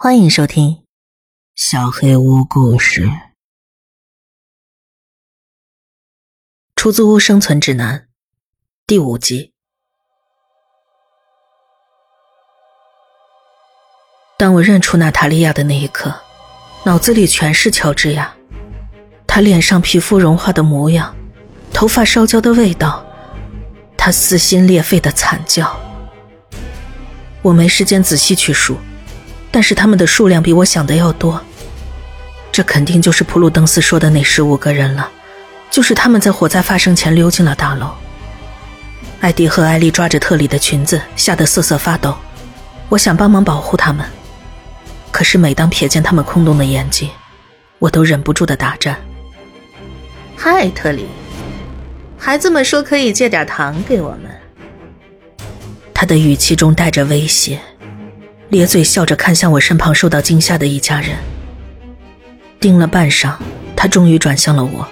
欢迎收听《小黑屋故事》《出租屋生存指南》第五集。当我认出娜塔莉亚的那一刻，脑子里全是乔治亚。她脸上皮肤融化的模样，头发烧焦的味道，她撕心裂肺的惨叫。我没时间仔细去数。但是他们的数量比我想的要多，这肯定就是普鲁登斯说的那十五个人了，就是他们在火灾发生前溜进了大楼。艾迪和艾丽抓着特里的裙子，吓得瑟瑟发抖。我想帮忙保护他们，可是每当瞥见他们空洞的眼睛，我都忍不住的打颤。嗨，特里，孩子们说可以借点糖给我们。他的语气中带着威胁。咧嘴笑着看向我身旁受到惊吓的一家人，盯了半晌，他终于转向了我。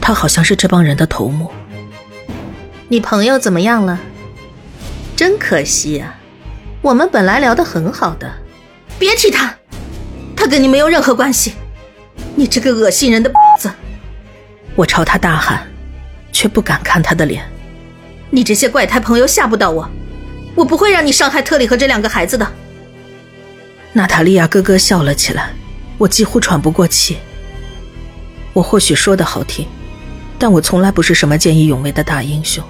他好像是这帮人的头目。你朋友怎么样了？真可惜啊，我们本来聊得很好的。别提他，他跟你没有任何关系。你这个恶心人的子！我朝他大喊，却不敢看他的脸。你这些怪胎朋友吓不到我。我不会让你伤害特里和这两个孩子的。娜塔莉亚咯咯笑了起来，我几乎喘不过气。我或许说的好听，但我从来不是什么见义勇为的大英雄。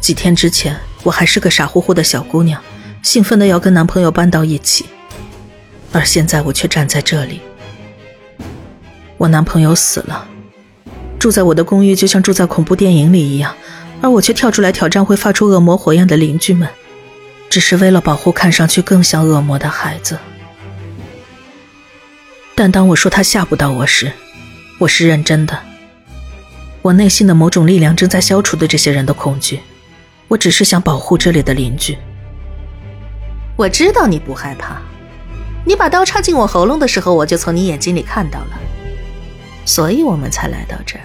几天之前，我还是个傻乎乎的小姑娘，兴奋的要跟男朋友搬到一起，而现在我却站在这里。我男朋友死了，住在我的公寓就像住在恐怖电影里一样，而我却跳出来挑战会发出恶魔火焰的邻居们。只是为了保护看上去更像恶魔的孩子，但当我说他吓不到我时，我是认真的。我内心的某种力量正在消除对这些人的恐惧，我只是想保护这里的邻居。我知道你不害怕，你把刀插进我喉咙的时候，我就从你眼睛里看到了，所以我们才来到这儿。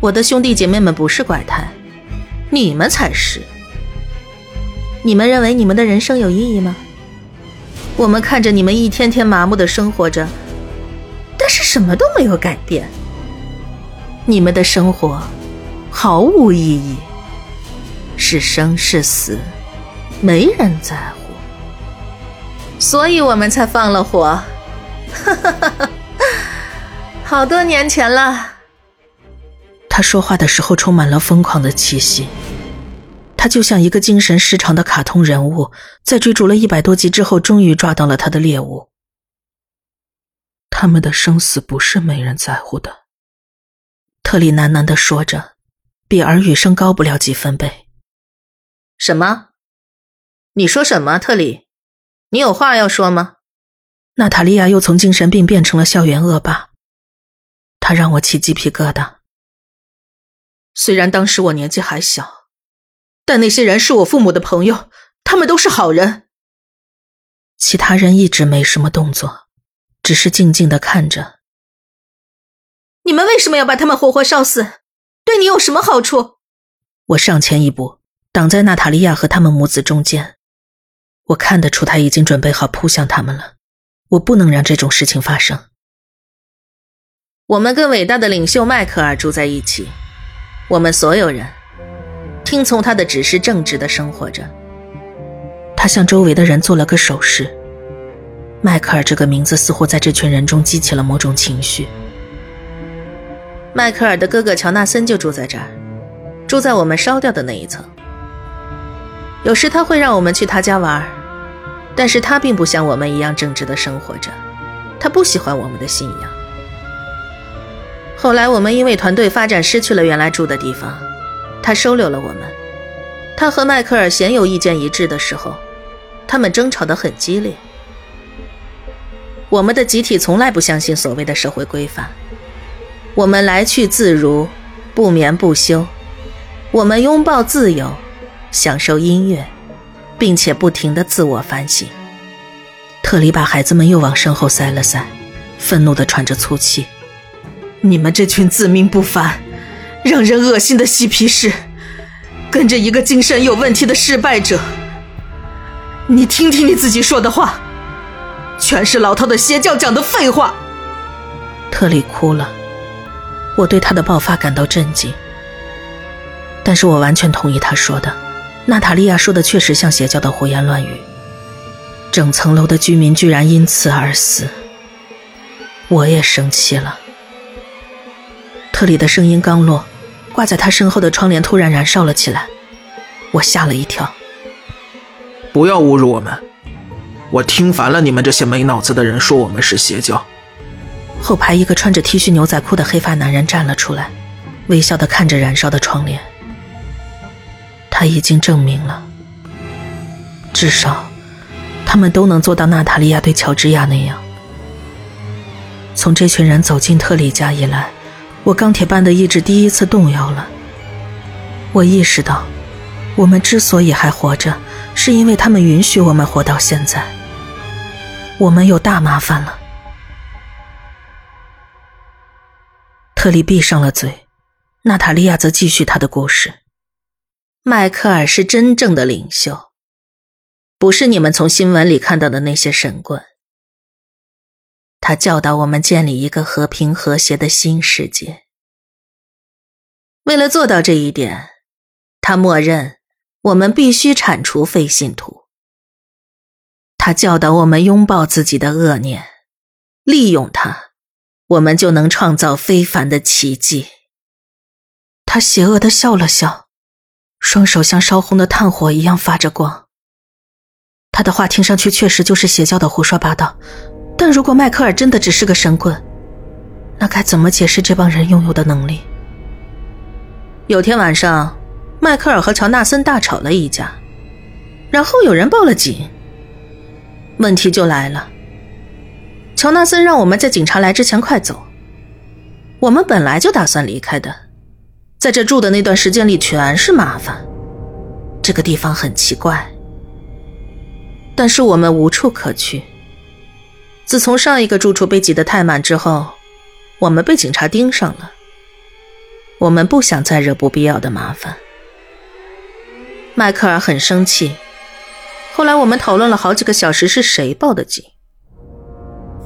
我的兄弟姐妹们不是怪胎，你们才是。你们认为你们的人生有意义吗？我们看着你们一天天麻木的生活着，但是什么都没有改变。你们的生活毫无意义，是生是死，没人在乎，所以我们才放了火。哈哈哈哈好多年前了。他说话的时候充满了疯狂的气息。他就像一个精神失常的卡通人物，在追逐了一百多集之后，终于抓到了他的猎物。他们的生死不是没人在乎的，特里喃喃地说着，比耳语声高不了几分贝。什么？你说什么，特里？你有话要说吗？娜塔莉亚又从精神病变成了校园恶霸，她让我起鸡皮疙瘩。虽然当时我年纪还小。但那些人是我父母的朋友，他们都是好人。其他人一直没什么动作，只是静静的看着。你们为什么要把他们活活烧死？对你有什么好处？我上前一步，挡在娜塔莉亚和他们母子中间。我看得出他已经准备好扑向他们了。我不能让这种事情发生。我们跟伟大的领袖迈克尔住在一起，我们所有人。听从他的指示，正直的生活着。他向周围的人做了个手势。迈克尔这个名字似乎在这群人中激起了某种情绪。迈克尔的哥哥乔纳森就住在这儿，住在我们烧掉的那一层。有时他会让我们去他家玩，但是他并不像我们一样正直的生活着，他不喜欢我们的信仰。后来我们因为团队发展失去了原来住的地方。他收留了我们。他和迈克尔鲜有意见一致的时候，他们争吵得很激烈。我们的集体从来不相信所谓的社会规范。我们来去自如，不眠不休。我们拥抱自由，享受音乐，并且不停地自我反省。特里把孩子们又往身后塞了塞，愤怒地喘着粗气：“你们这群自命不凡！”让人恶心的嬉皮士，跟着一个精神有问题的失败者，你听听你自己说的话，全是老套的邪教讲的废话。特里哭了，我对他的爆发感到震惊。但是我完全同意他说的，娜塔莉亚说的确实像邪教的胡言乱语。整层楼的居民居然因此而死，我也生气了。特里的声音刚落，挂在他身后的窗帘突然燃烧了起来，我吓了一跳。不要侮辱我们！我听烦了你们这些没脑子的人说我们是邪教。后排一个穿着 T 恤牛仔裤的黑发男人站了出来，微笑的看着燃烧的窗帘。他已经证明了，至少，他们都能做到娜塔莉亚对乔治亚那样。从这群人走进特里家以来，我钢铁般的意志第一次动摇了。我意识到，我们之所以还活着。是因为他们允许我们活到现在，我们有大麻烦了。特里闭上了嘴，娜塔莉亚则继续她的故事。迈克尔是真正的领袖，不是你们从新闻里看到的那些神棍。他教导我们建立一个和平和谐的新世界。为了做到这一点，他默认。我们必须铲除非信徒。他教导我们拥抱自己的恶念，利用它，我们就能创造非凡的奇迹。他邪恶的笑了笑，双手像烧红的炭火一样发着光。他的话听上去确实就是邪教的胡说八道，但如果迈克尔真的只是个神棍，那该怎么解释这帮人拥有的能力？有天晚上。迈克尔和乔纳森大吵了一架，然后有人报了警。问题就来了，乔纳森让我们在警察来之前快走。我们本来就打算离开的，在这住的那段时间里全是麻烦。这个地方很奇怪，但是我们无处可去。自从上一个住处被挤得太满之后，我们被警察盯上了。我们不想再惹不必要的麻烦。迈克尔很生气。后来我们讨论了好几个小时，是谁报的警？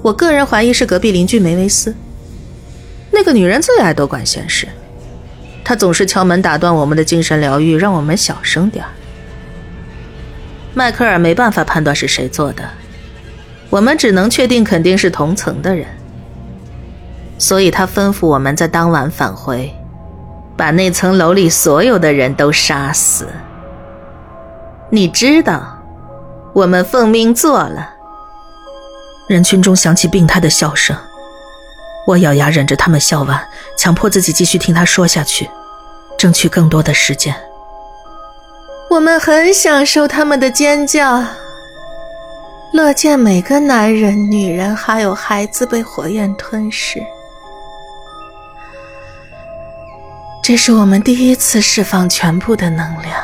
我个人怀疑是隔壁邻居梅维斯。那个女人最爱多管闲事，她总是敲门打断我们的精神疗愈，让我们小声点迈克尔没办法判断是谁做的，我们只能确定肯定是同层的人。所以他吩咐我们在当晚返回，把那层楼里所有的人都杀死。你知道，我们奉命做了。人群中响起病态的笑声，我咬牙忍着他们笑完，强迫自己继续听他说下去，争取更多的时间。我们很享受他们的尖叫，乐见每个男人、女人还有孩子被火焰吞噬。这是我们第一次释放全部的能量。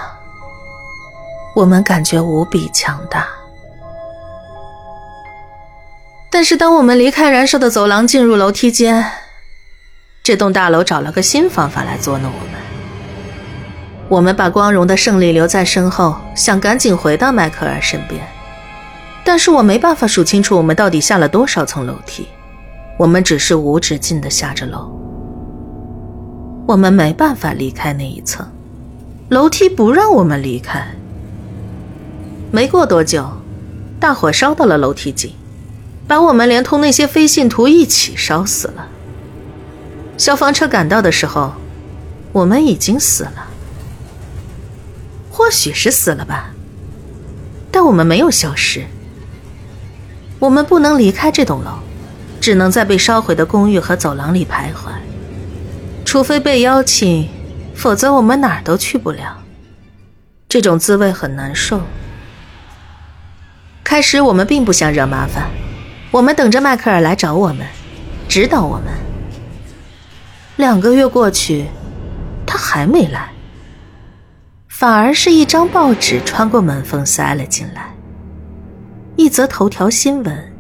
我们感觉无比强大，但是当我们离开燃烧的走廊，进入楼梯间，这栋大楼找了个新方法来捉弄我们。我们把光荣的胜利留在身后，想赶紧回到迈克尔身边，但是我没办法数清楚我们到底下了多少层楼梯，我们只是无止境的下着楼，我们没办法离开那一层，楼梯不让我们离开。没过多久，大火烧到了楼梯井，把我们连同那些非信徒一起烧死了。消防车赶到的时候，我们已经死了，或许是死了吧，但我们没有消失。我们不能离开这栋楼，只能在被烧毁的公寓和走廊里徘徊，除非被邀请，否则我们哪儿都去不了。这种滋味很难受。开始我们并不想惹麻烦，我们等着迈克尔来找我们，指导我们。两个月过去，他还没来，反而是一张报纸穿过门缝塞了进来，一则头条新闻。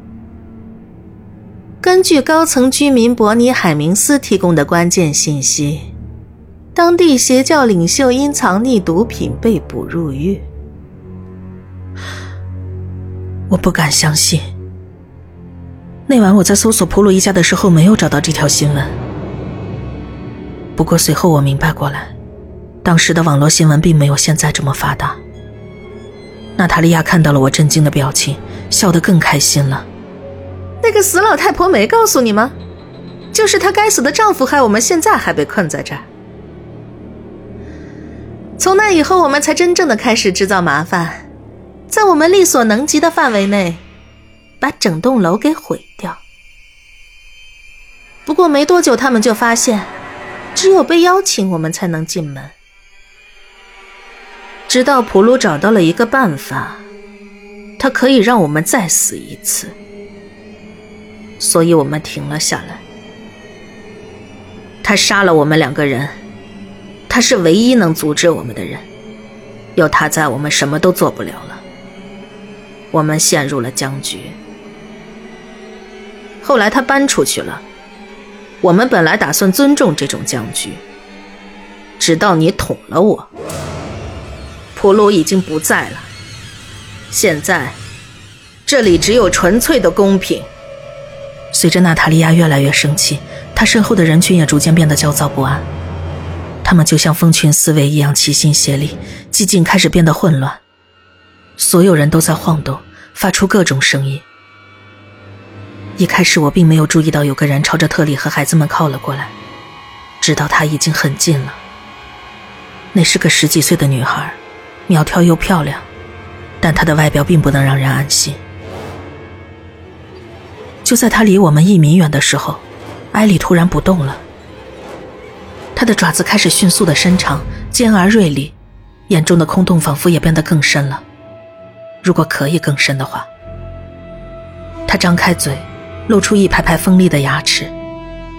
根据高层居民伯尼海明斯提供的关键信息，当地邪教领袖因藏匿毒品被捕入狱。我不敢相信。那晚我在搜索普鲁一家的时候，没有找到这条新闻。不过随后我明白过来，当时的网络新闻并没有现在这么发达。娜塔莉亚看到了我震惊的表情，笑得更开心了。那个死老太婆没告诉你吗？就是她该死的丈夫害我们现在还被困在这儿。从那以后，我们才真正的开始制造麻烦，在我们力所能及的范围内，把整栋楼给毁掉。不过没多久，他们就发现，只有被邀请，我们才能进门。直到普鲁找到了一个办法，他可以让我们再死一次，所以我们停了下来。他杀了我们两个人，他是唯一能阻止我们的人，有他在，我们什么都做不了了。我们陷入了僵局。后来他搬出去了，我们本来打算尊重这种僵局，直到你捅了我。普鲁已经不在了，现在这里只有纯粹的公平。随着娜塔莉亚越来越生气，她身后的人群也逐渐变得焦躁不安。他们就像蜂群思维一样齐心协力，寂静开始变得混乱。所有人都在晃动，发出各种声音。一开始我并没有注意到有个人朝着特里和孩子们靠了过来，直到他已经很近了。那是个十几岁的女孩。苗条又漂亮，但他的外表并不能让人安心。就在他离我们一米远的时候，艾莉突然不动了。他的爪子开始迅速的伸长，尖而锐利，眼中的空洞仿佛也变得更深了。如果可以更深的话，他张开嘴，露出一排排锋利的牙齿，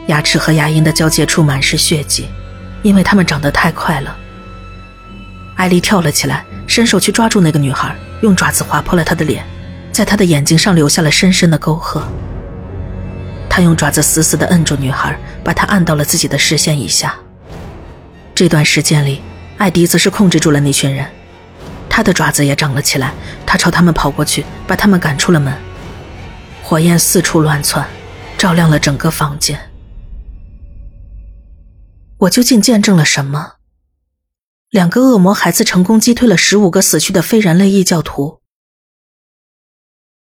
牙齿和牙龈的交界处满是血迹，因为它们长得太快了。艾丽跳了起来，伸手去抓住那个女孩，用爪子划破了她的脸，在她的眼睛上留下了深深的沟壑。他用爪子死死地摁住女孩，把她按到了自己的视线以下。这段时间里，艾迪则是控制住了那群人，他的爪子也长了起来，他朝他们跑过去，把他们赶出了门。火焰四处乱窜，照亮了整个房间。我究竟见证了什么？两个恶魔孩子成功击退了十五个死去的非人类异教徒。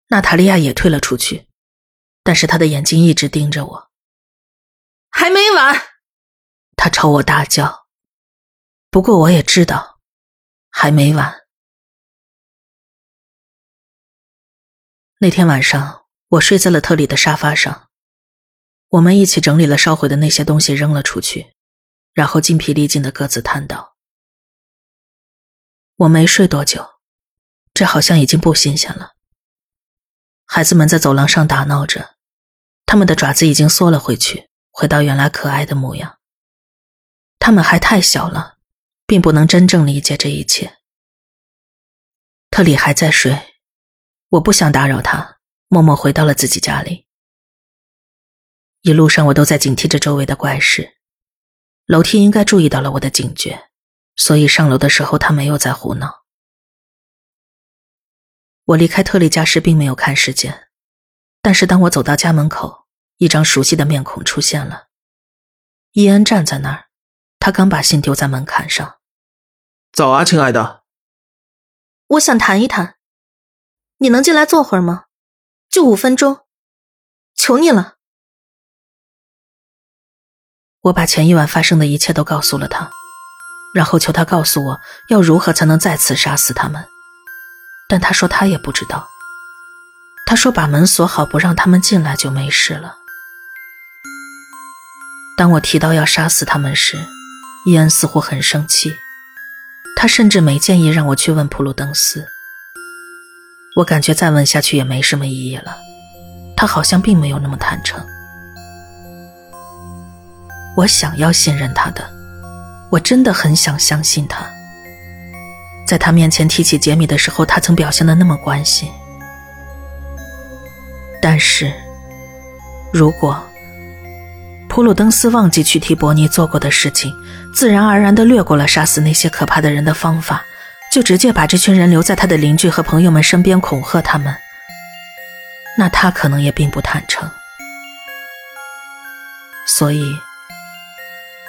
娜塔莉亚也退了出去，但是她的眼睛一直盯着我。还没完！他朝我大叫。不过我也知道，还没完。那天晚上，我睡在了特里的沙发上，我们一起整理了烧毁的那些东西，扔了出去，然后精疲力尽的各自叹道。我没睡多久，这好像已经不新鲜了。孩子们在走廊上打闹着，他们的爪子已经缩了回去，回到原来可爱的模样。他们还太小了，并不能真正理解这一切。特里还在睡，我不想打扰他，默默回到了自己家里。一路上我都在警惕着周围的怪事，楼梯应该注意到了我的警觉。所以上楼的时候，他没有在胡闹。我离开特利家时并没有看时间，但是当我走到家门口，一张熟悉的面孔出现了。伊恩站在那儿，他刚把信丢在门槛上。早啊，亲爱的。我想谈一谈，你能进来坐会儿吗？就五分钟，求你了。我把前一晚发生的一切都告诉了他。然后求他告诉我要如何才能再次杀死他们，但他说他也不知道。他说把门锁好，不让他们进来就没事了。当我提到要杀死他们时，伊恩似乎很生气，他甚至没建议让我去问普鲁登斯。我感觉再问下去也没什么意义了，他好像并没有那么坦诚。我想要信任他的。我真的很想相信他，在他面前提起杰米的时候，他曾表现的那么关心。但是，如果普鲁登斯忘记去替伯尼做过的事情，自然而然的略过了杀死那些可怕的人的方法，就直接把这群人留在他的邻居和朋友们身边恐吓他们，那他可能也并不坦诚。所以，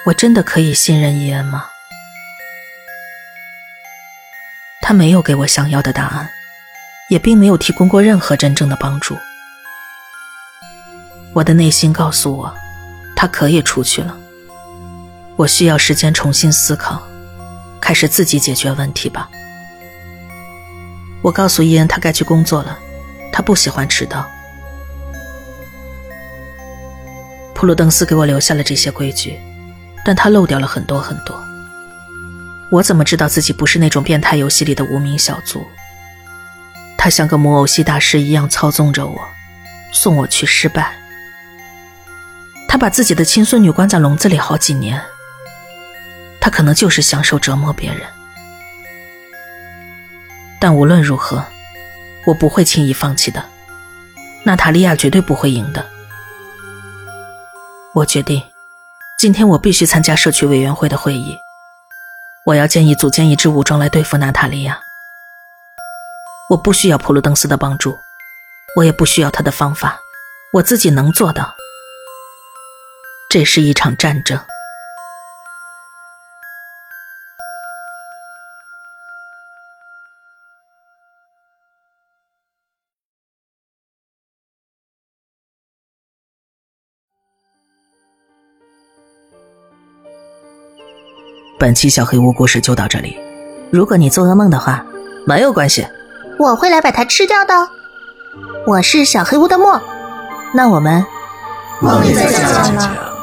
我真的可以信任伊恩吗？他没有给我想要的答案，也并没有提供过任何真正的帮助。我的内心告诉我，他可以出去了。我需要时间重新思考，开始自己解决问题吧。我告诉伊恩，他该去工作了，他不喜欢迟到。普鲁登斯给我留下了这些规矩，但他漏掉了很多很多。我怎么知道自己不是那种变态游戏里的无名小卒？他像个木偶戏大师一样操纵着我，送我去失败。他把自己的亲孙女关在笼子里好几年，他可能就是享受折磨别人。但无论如何，我不会轻易放弃的。娜塔莉亚绝对不会赢的。我决定，今天我必须参加社区委员会的会议。我要建议组建一支武装来对付娜塔莉亚。我不需要普鲁登斯的帮助，我也不需要他的方法，我自己能做到。这是一场战争。本期小黑屋故事就到这里。如果你做噩梦的话，没有关系，我会来把它吃掉的。我是小黑屋的墨，那我们梦里再见了。